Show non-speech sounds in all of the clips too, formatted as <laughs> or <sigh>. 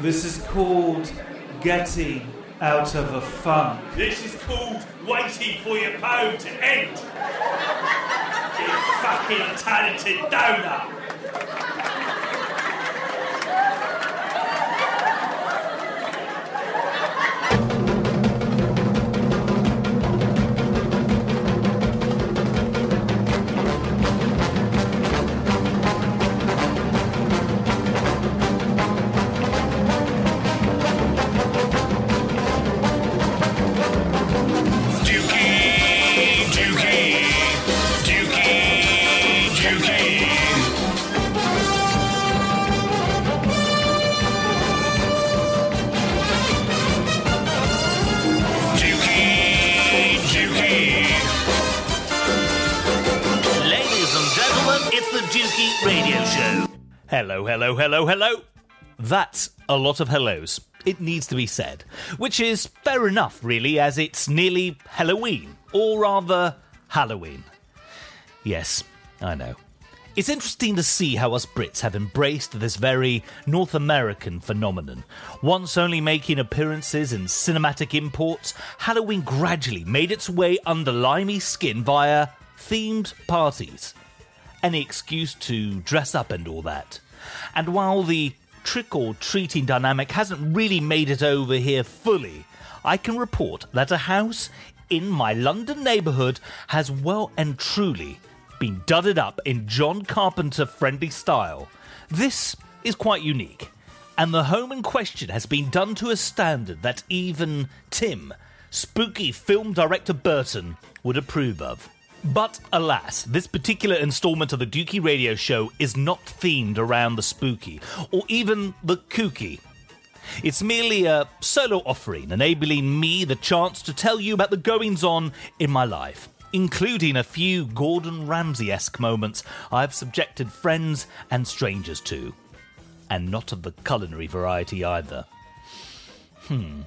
This is called getting out of a funk. This is called waiting for your poem to end. you fucking talented donut. Radio Show. Hello, hello, hello, hello. That's a lot of hellos. It needs to be said. Which is fair enough, really, as it's nearly Halloween. Or rather, Halloween. Yes, I know. It's interesting to see how us Brits have embraced this very North American phenomenon. Once only making appearances in cinematic imports, Halloween gradually made its way under limey skin via themed parties. Any excuse to dress up and all that. And while the trick or treating dynamic hasn't really made it over here fully, I can report that a house in my London neighbourhood has well and truly been dudded up in John Carpenter friendly style. This is quite unique, and the home in question has been done to a standard that even Tim, spooky film director Burton, would approve of. But alas, this particular installment of the Dukey Radio Show is not themed around the spooky or even the kooky. It's merely a solo offering, enabling me the chance to tell you about the goings on in my life, including a few Gordon Ramsay esque moments I've subjected friends and strangers to. And not of the culinary variety either. Hmm.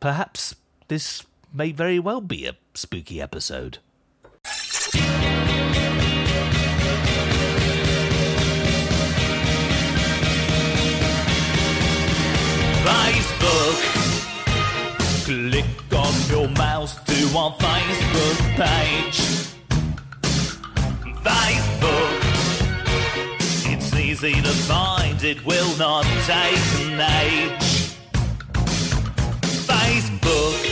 Perhaps this may very well be a spooky episode. Facebook. Click on your mouse to our Facebook page. Facebook. It's easy to find, it will not take an age. Facebook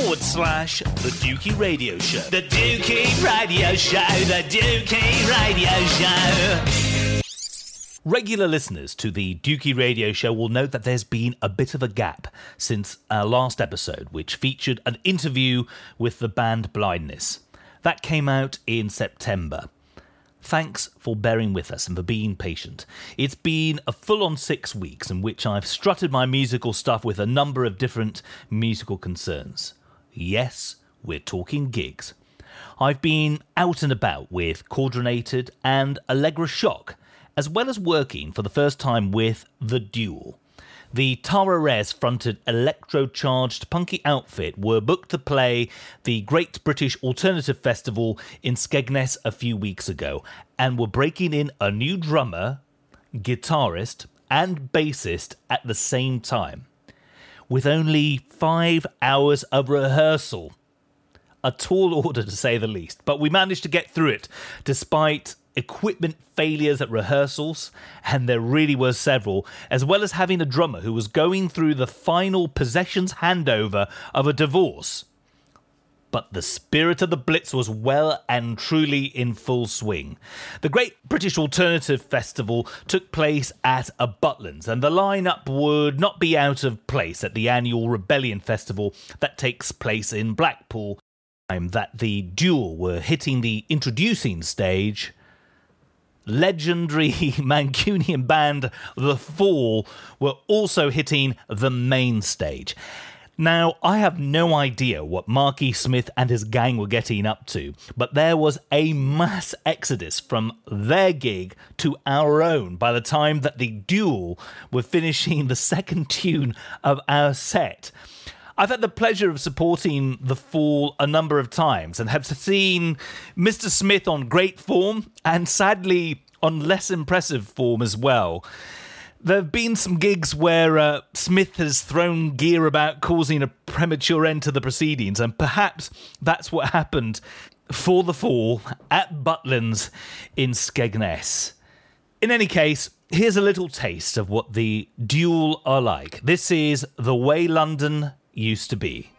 forward slash the Dukey Radio Show. The Dukey Radio Show, the Dukey Radio Show. Regular listeners to the Dukey Radio Show will note that there's been a bit of a gap since our last episode, which featured an interview with the band Blindness. That came out in September. Thanks for bearing with us and for being patient. It's been a full on six weeks in which I've strutted my musical stuff with a number of different musical concerns. Yes, we're talking gigs. I've been out and about with Coordinated and Allegra Shock, as well as working for the first time with The Duel. The Tara Rez fronted electro charged punky outfit were booked to play the Great British Alternative Festival in Skegness a few weeks ago and were breaking in a new drummer, guitarist, and bassist at the same time. With only five hours of rehearsal. A tall order to say the least, but we managed to get through it despite equipment failures at rehearsals, and there really were several, as well as having a drummer who was going through the final possessions handover of a divorce. But the spirit of the Blitz was well and truly in full swing. The Great British Alternative Festival took place at a Butlins, and the lineup would not be out of place at the annual Rebellion Festival that takes place in Blackpool. That the duo were hitting the introducing stage, legendary <laughs> Mancunian band The Fall were also hitting the main stage. Now, I have no idea what Marky Smith and his gang were getting up to, but there was a mass exodus from their gig to our own by the time that the duel were finishing the second <laughs> tune of our set. I've had the pleasure of supporting The Fall a number of times and have seen Mr. Smith on great form and sadly on less impressive form as well. There have been some gigs where uh, Smith has thrown gear about, causing a premature end to the proceedings, and perhaps that's what happened for the fall at Butlin's in Skegness. In any case, here's a little taste of what the duel are like. This is The Way London Used to Be.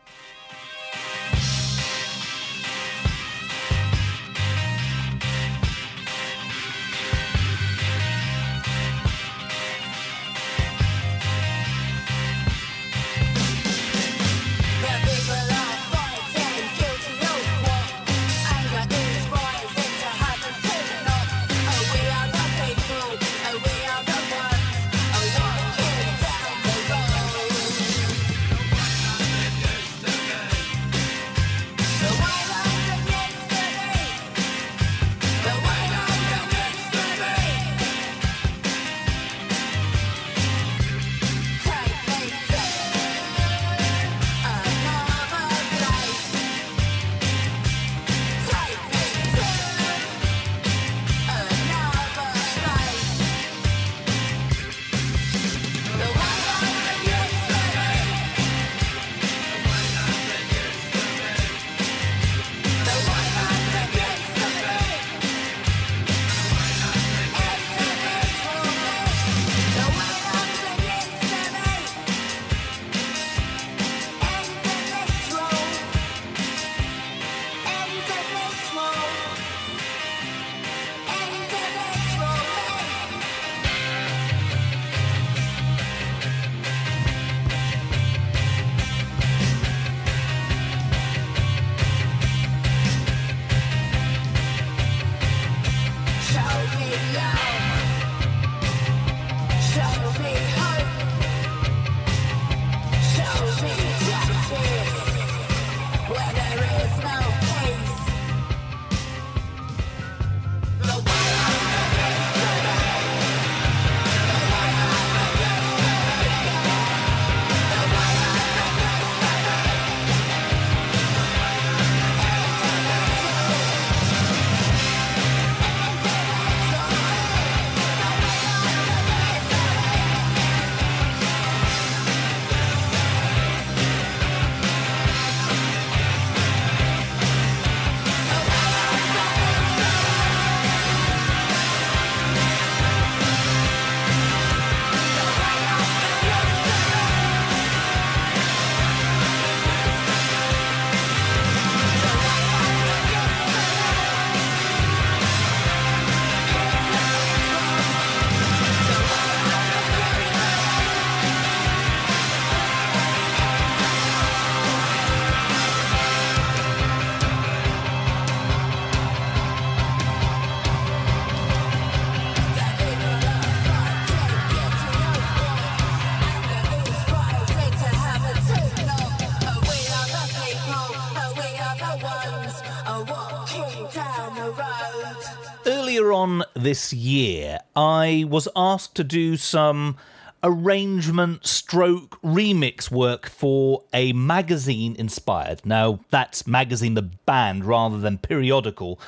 This year, I was asked to do some arrangement stroke remix work for a magazine inspired. Now, that's magazine the band rather than periodical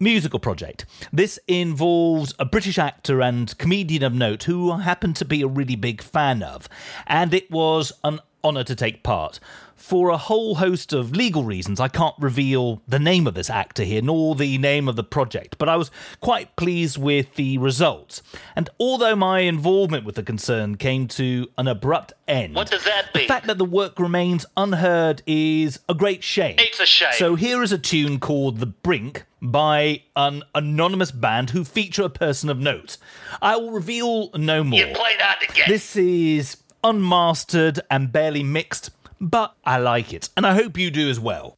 musical project. This involves a British actor and comedian of note who I happen to be a really big fan of, and it was an honour to take part. For a whole host of legal reasons, I can't reveal the name of this actor here, nor the name of the project, but I was quite pleased with the results. And although my involvement with the concern came to an abrupt end, What does that mean? the fact that the work remains unheard is a great shame. It's a shame. So here is a tune called The Brink by an anonymous band who feature a person of note. I will reveal no more. Playing hard to get. This is unmastered and barely mixed, but I like it, and I hope you do as well.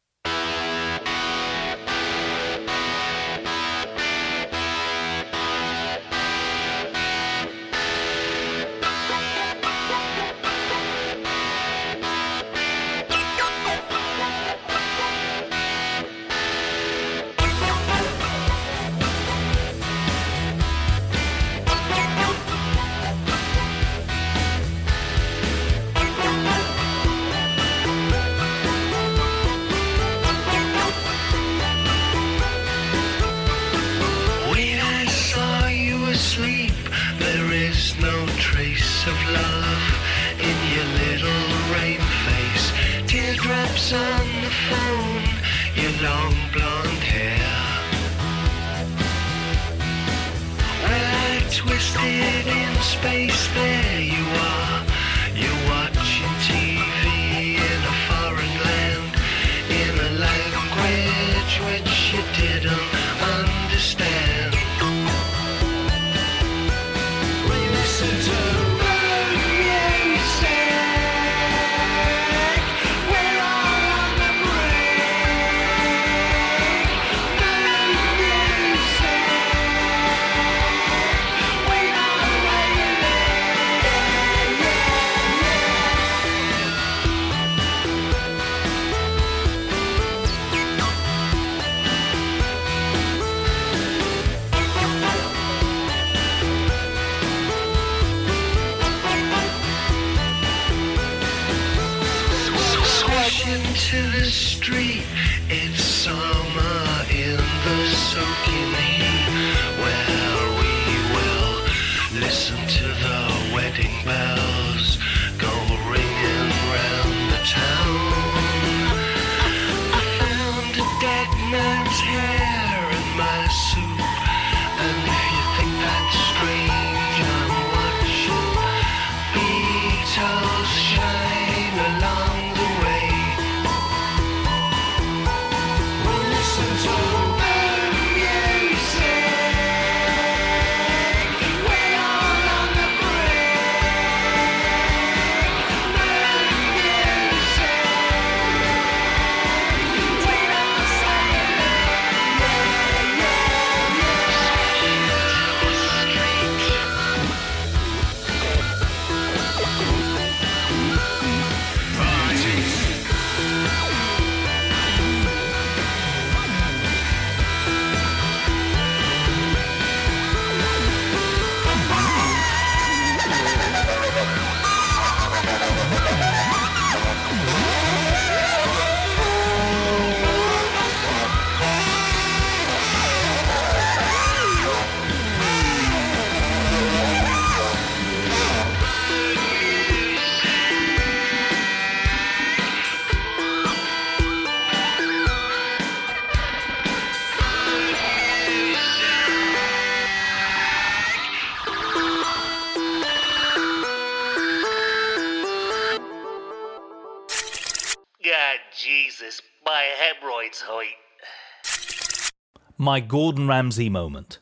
Jesus, my hemorrhoids height. My Gordon Ramsay moment.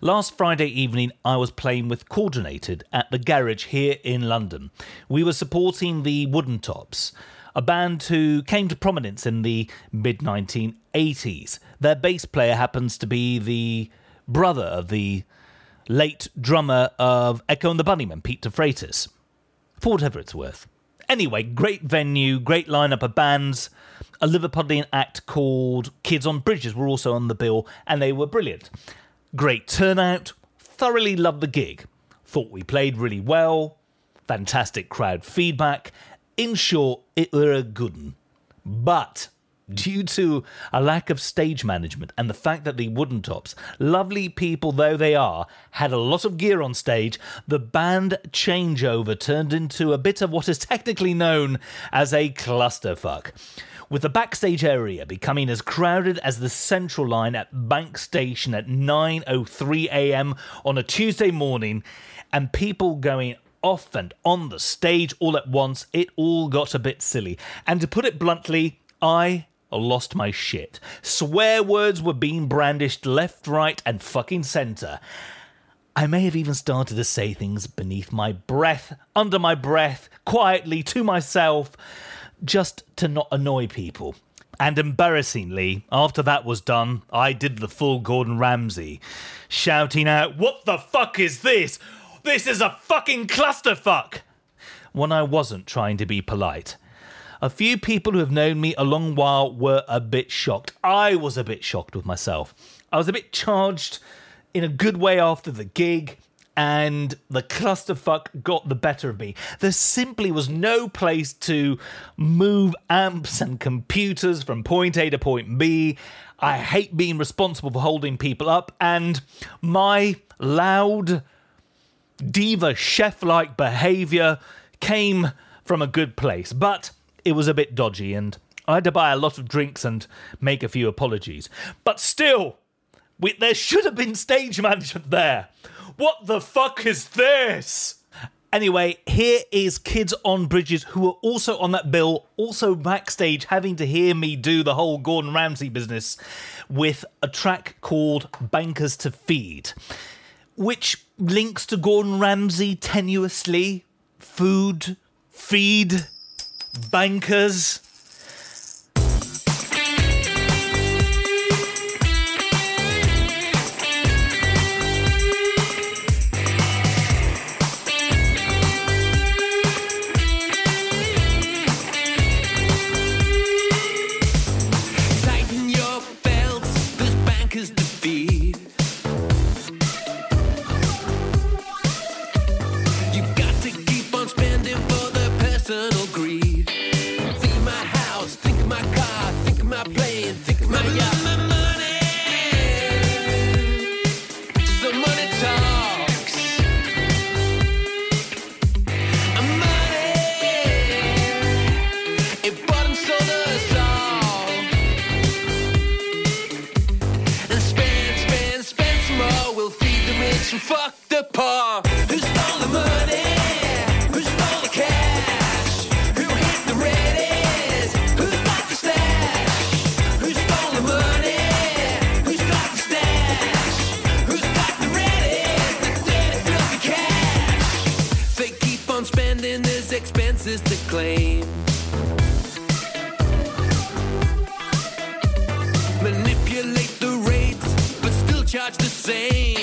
Last Friday evening, I was playing with Coordinated at the garage here in London. We were supporting the Woodentops, a band who came to prominence in the mid 1980s. Their bass player happens to be the brother of the late drummer of Echo and the Bunnymen, Pete de Freitas for whatever it's worth. Anyway, great venue, great lineup of bands. A Liverpudlian act called Kids on Bridges were also on the bill, and they were brilliant. Great turnout, thoroughly loved the gig. Thought we played really well, fantastic crowd feedback. In short, it were a good un. But due to a lack of stage management and the fact that the Woodentops, lovely people though they are, had a lot of gear on stage, the band changeover turned into a bit of what is technically known as a clusterfuck. With the backstage area becoming as crowded as the central line at Bank Station at 9:03 a.m. on a Tuesday morning and people going off and on the stage all at once, it all got a bit silly. And to put it bluntly, I lost my shit. Swear words were being brandished left, right, and fucking centre. I may have even started to say things beneath my breath, under my breath, quietly to myself, just to not annoy people. And embarrassingly, after that was done, I did the full Gordon Ramsay, shouting out, What the fuck is this? This is a fucking clusterfuck! When I wasn't trying to be polite. A few people who have known me a long while were a bit shocked. I was a bit shocked with myself. I was a bit charged in a good way after the gig, and the clusterfuck got the better of me. There simply was no place to move amps and computers from point A to point B. I hate being responsible for holding people up, and my loud, diva chef like behavior came from a good place, but it was a bit dodgy, and I had to buy a lot of drinks and make a few apologies. But still, we, there should have been stage <laughs> management there. What the fuck is this? Anyway, here is Kids on Bridges, who are also on that bill, also backstage, having to hear me do the whole Gordon Ramsay business with a track called Bankers to Feed, which links to Gordon Ramsay tenuously. Food, feed, bankers. Spending, his expenses to claim. manipulate the rates, but still charge the same.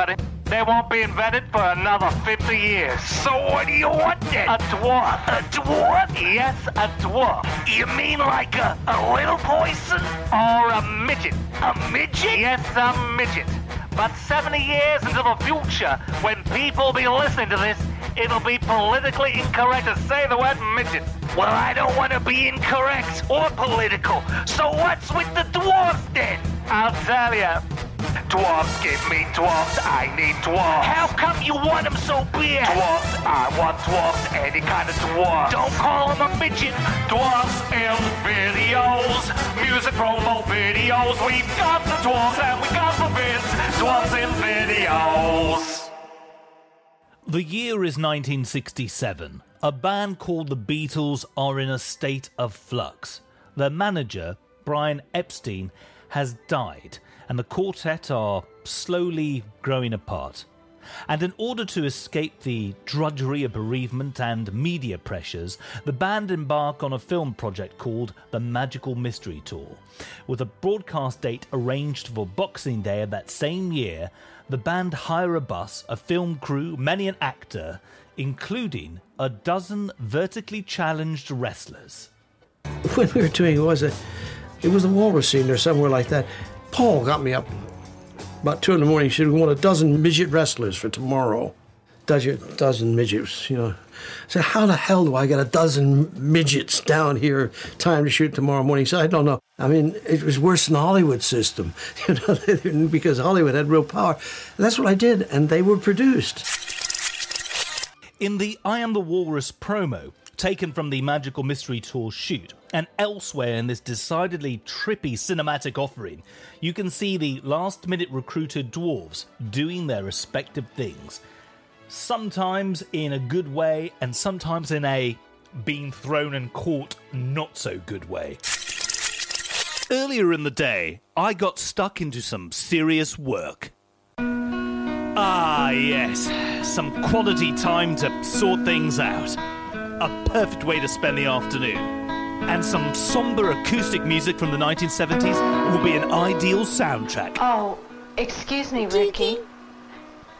Buddy. They won't be invented for another 50 years. So what do you want then? A dwarf. A dwarf? Yes, a dwarf. You mean like a, a little person? Or a midget. A midget? Yes, a midget. But 70 years into the future, when people be listening to this, it'll be politically incorrect to say the word midget. Well, I don't want to be incorrect or political. So what's with the dwarf then? I'll tell you. Dwarfs give me dwarfs, I need dwarfs. How come you want them so big? Dwarfs, I want dwarfs, any kind of dwarf. Don't call them a midget. Dwarfs in videos, music promo videos. We've got the dwarfs and we got the vids. Dwarfs in videos. The year is 1967. A band called the Beatles are in a state of flux. Their manager, Brian Epstein, has died, and the quartet are slowly growing apart. And in order to escape the drudgery of bereavement and media pressures, the band embark on a film project called the Magical Mystery Tour. With a broadcast date arranged for Boxing Day of that same year, the band hire a bus, a film crew, many an actor, including a dozen vertically challenged wrestlers. <laughs> when we were doing was a, it was the Walrus scene or somewhere like that. Paul got me up about two in the morning. He said, "We want a dozen midget wrestlers for tomorrow." Dozen, dozen midgets, you know. I said, "How the hell do I get a dozen midgets down here? Time to shoot tomorrow morning?" He said, "I don't know. I mean, it was worse than the Hollywood system, <laughs> you know, <laughs> because Hollywood had real power." And that's what I did, and they were produced. In the I Am the Walrus promo, taken from the Magical Mystery Tour shoot, and elsewhere in this decidedly trippy cinematic offering, you can see the last minute recruited dwarves doing their respective things. Sometimes in a good way, and sometimes in a being thrown and caught not so good way. Earlier in the day, I got stuck into some serious work. Ah, yes, some quality time to sort things out. A perfect way to spend the afternoon. And some somber acoustic music from the 1970s will be an ideal soundtrack. Oh, excuse me, Ricky.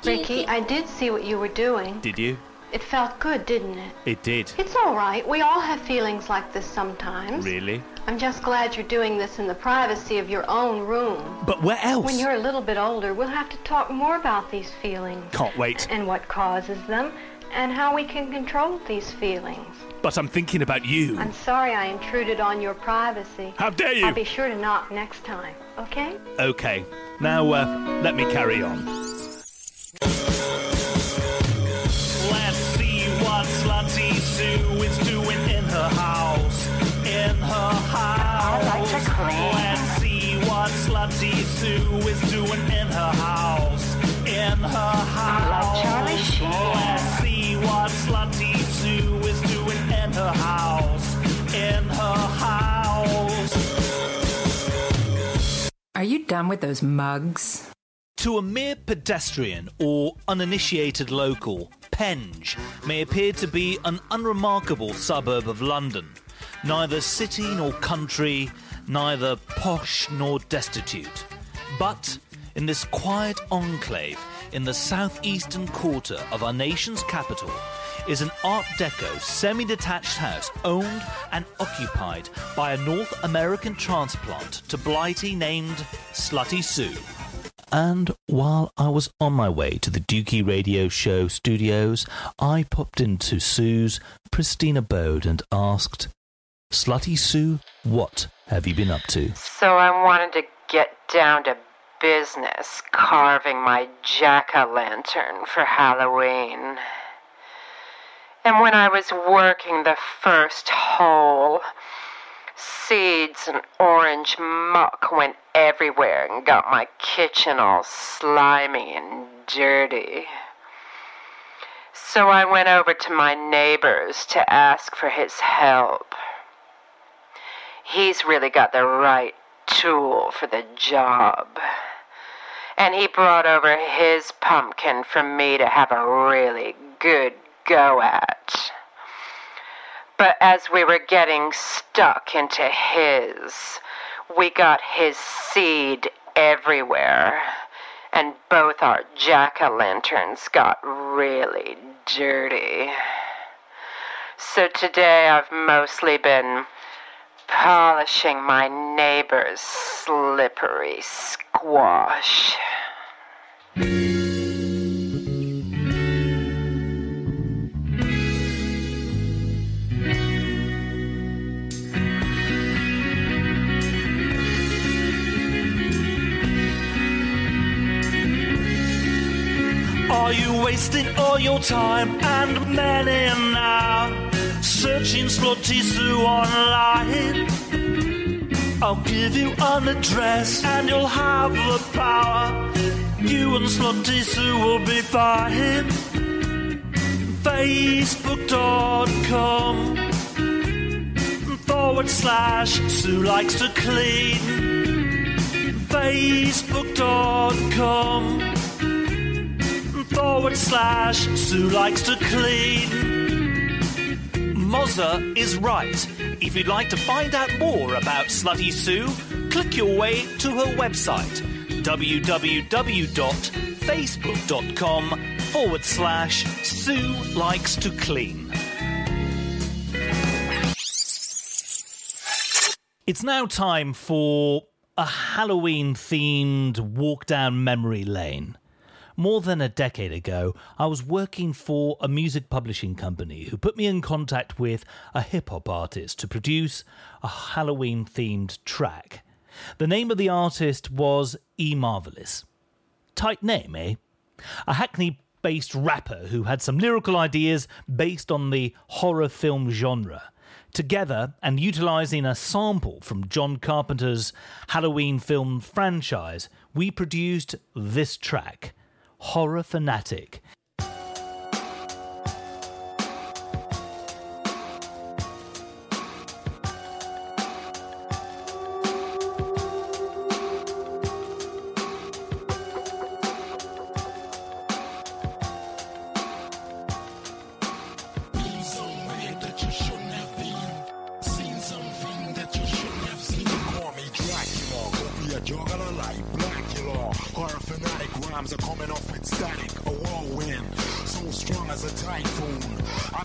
Ricky, I did see what you were doing. Did you? It felt good, didn't it? It did. It's all right. We all have feelings like this sometimes. Really? I'm just glad you're doing this in the privacy of your own room. But where else? When you're a little bit older, we'll have to talk more about these feelings Can't wait. and what causes them and how we can control these feelings. But I'm thinking about you. I'm sorry I intruded on your privacy. How dare you? I'll be sure to knock next time, okay? Okay, now uh, let me carry on. Let's see what Slutty Sue is doing in her house. In her house. I like to clean. Let's see what Slutty Sue is doing in her house. In her house. Charlie Sheen. Her house. In her house. Are you done with those mugs? To a mere pedestrian or uninitiated local, Penge may appear to be an unremarkable suburb of London, neither city nor country, neither posh nor destitute. But in this quiet enclave in the southeastern quarter of our nation's capital is an Art Deco semi detached house owned and occupied by a North American transplant to Blighty named Slutty Sue. And while I was on my way to the Dukey Radio Show studios, I popped into Sue's pristine abode and asked, Slutty Sue, what have you been up to? So I wanted to get down to business carving my jack o' lantern for Halloween. And when I was working the first hole, seeds and orange muck went everywhere and got my kitchen all slimy and dirty. So I went over to my neighbor's to ask for his help. He's really got the right tool for the job. And he brought over his pumpkin for me to have a really good go at. But as we were getting stuck into his, we got his seed everywhere. And both our jack o' lanterns got really dirty. So today I've mostly been polishing my neighbor's slippery squash. All your time and money now searching Slutty Sue online? I'll give you an address and you'll have the power. You and Slutty Sue will be fine. Facebook.com forward slash Sue likes to clean. Facebook.com forward slash Sue likes to clean. Mozza is right. If you'd like to find out more about Slutty Sue, click your way to her website www.facebook.com forward slash Sue likes to clean. It's now time for a Halloween themed walk down memory lane. More than a decade ago, I was working for a music publishing company who put me in contact with a hip hop artist to produce a Halloween themed track. The name of the artist was E Marvelous. Tight name, eh? A Hackney based rapper who had some lyrical ideas based on the horror film genre. Together, and utilizing a sample from John Carpenter's Halloween film franchise, we produced this track, Horror Fanatic.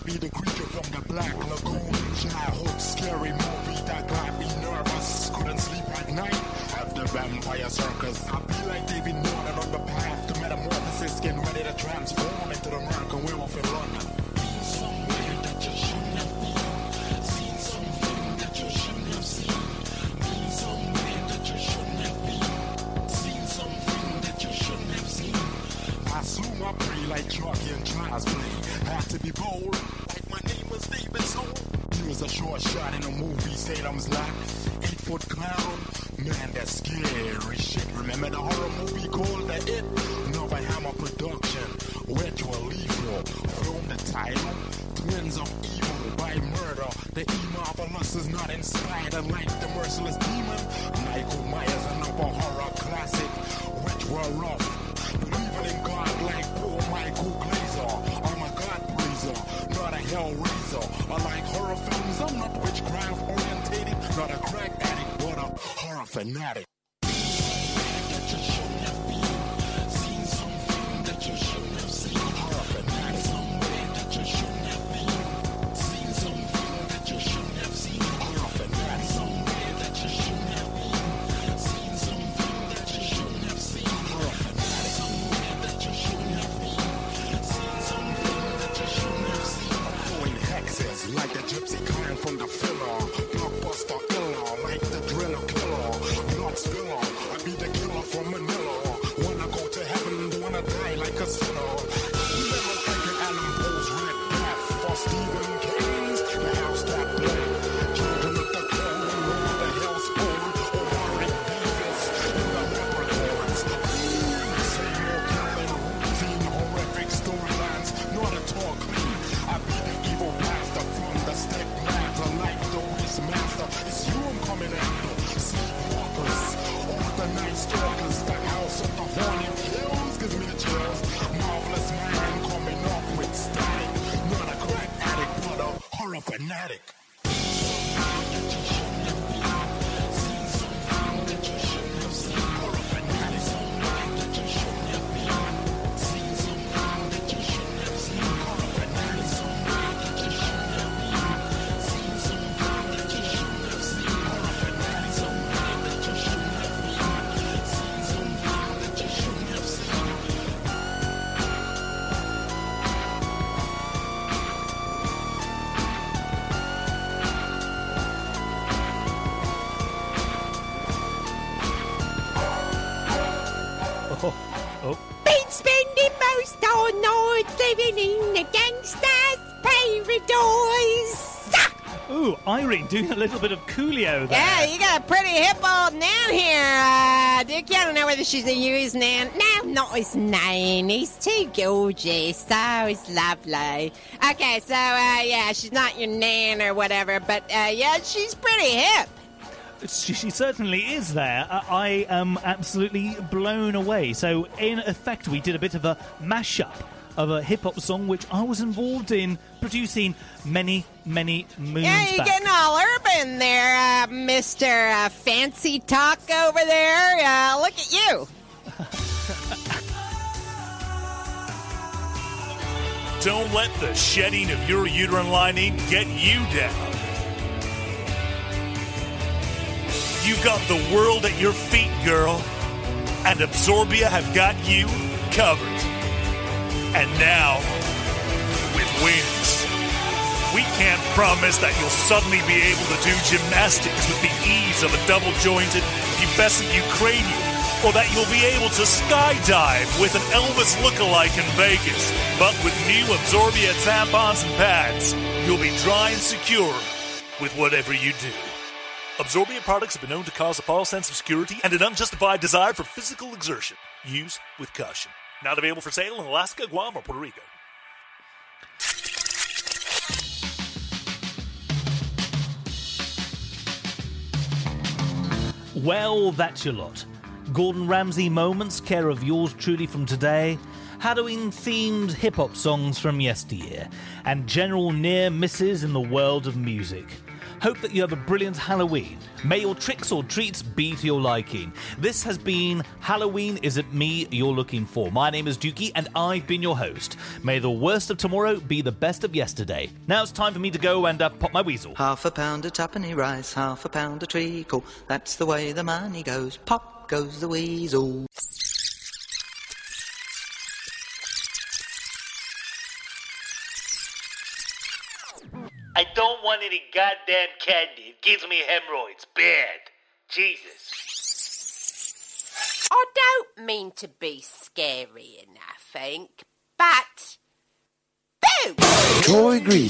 Be the creature from the Black Salem's Lot. Eight foot clown, man, that's scary shit. Remember the horror movie called The It? Nova Hammer Production, Retro Lethal. Film the title, Twins of Evil by Murder. The E Marvelous is not inspired like the merciless demon. Michael Myers, another horror classic, which were rough. Believing in God like poor Michael Glazer. Praiser, not a. I like horror films, I'm not witchcraft orientated, not a crack addict, but a horror fanatic. Irene doing a little bit of Coolio there. Yeah, you got a pretty hip old nan here, uh, Dick. I don't know whether she's a used nan. No, not his name. He's too gorgeous. So he's lovely. Okay, so, uh, yeah, she's not your nan or whatever, but, uh, yeah, she's pretty hip. She, she certainly is there. Uh, I am absolutely blown away. So, in effect, we did a bit of a mashup of a hip hop song which I was involved in producing many, many moons Yeah, you're back. getting all urban there, uh, Mr. Uh, fancy Talk over there. Uh, look at you. <laughs> Don't let the shedding of your uterine lining get you down. You've got the world at your feet, girl. And Absorbia have got you covered. And now, with wings, we can't promise that you'll suddenly be able to do gymnastics with the ease of a double jointed pubescent Ukrainian, or that you'll be able to skydive with an Elvis lookalike in Vegas. But with new Absorbia tampons and pads, you'll be dry and secure with whatever you do. Absorbia products have been known to cause a false sense of security and an unjustified desire for physical exertion. Use with caution. Not available for sale in Alaska, Guam, or Puerto Rico. Well, that's your lot. Gordon Ramsay moments, care of yours truly from today, Halloween themed hip hop songs from yesteryear, and general near misses in the world of music. Hope that you have a brilliant Halloween. May your tricks or treats be to your liking. This has been Halloween Is It Me You're Looking For? My name is Dukey and I've been your host. May the worst of tomorrow be the best of yesterday. Now it's time for me to go and uh, pop my weasel. Half a pound of tuppenny rice, half a pound of treacle. That's the way the money goes. Pop goes the weasel. I don't want any goddamn candy. It gives me hemorrhoids. Bad. Jesus. I don't mean to be scary enough, Ink, but. Boo! Troy Green.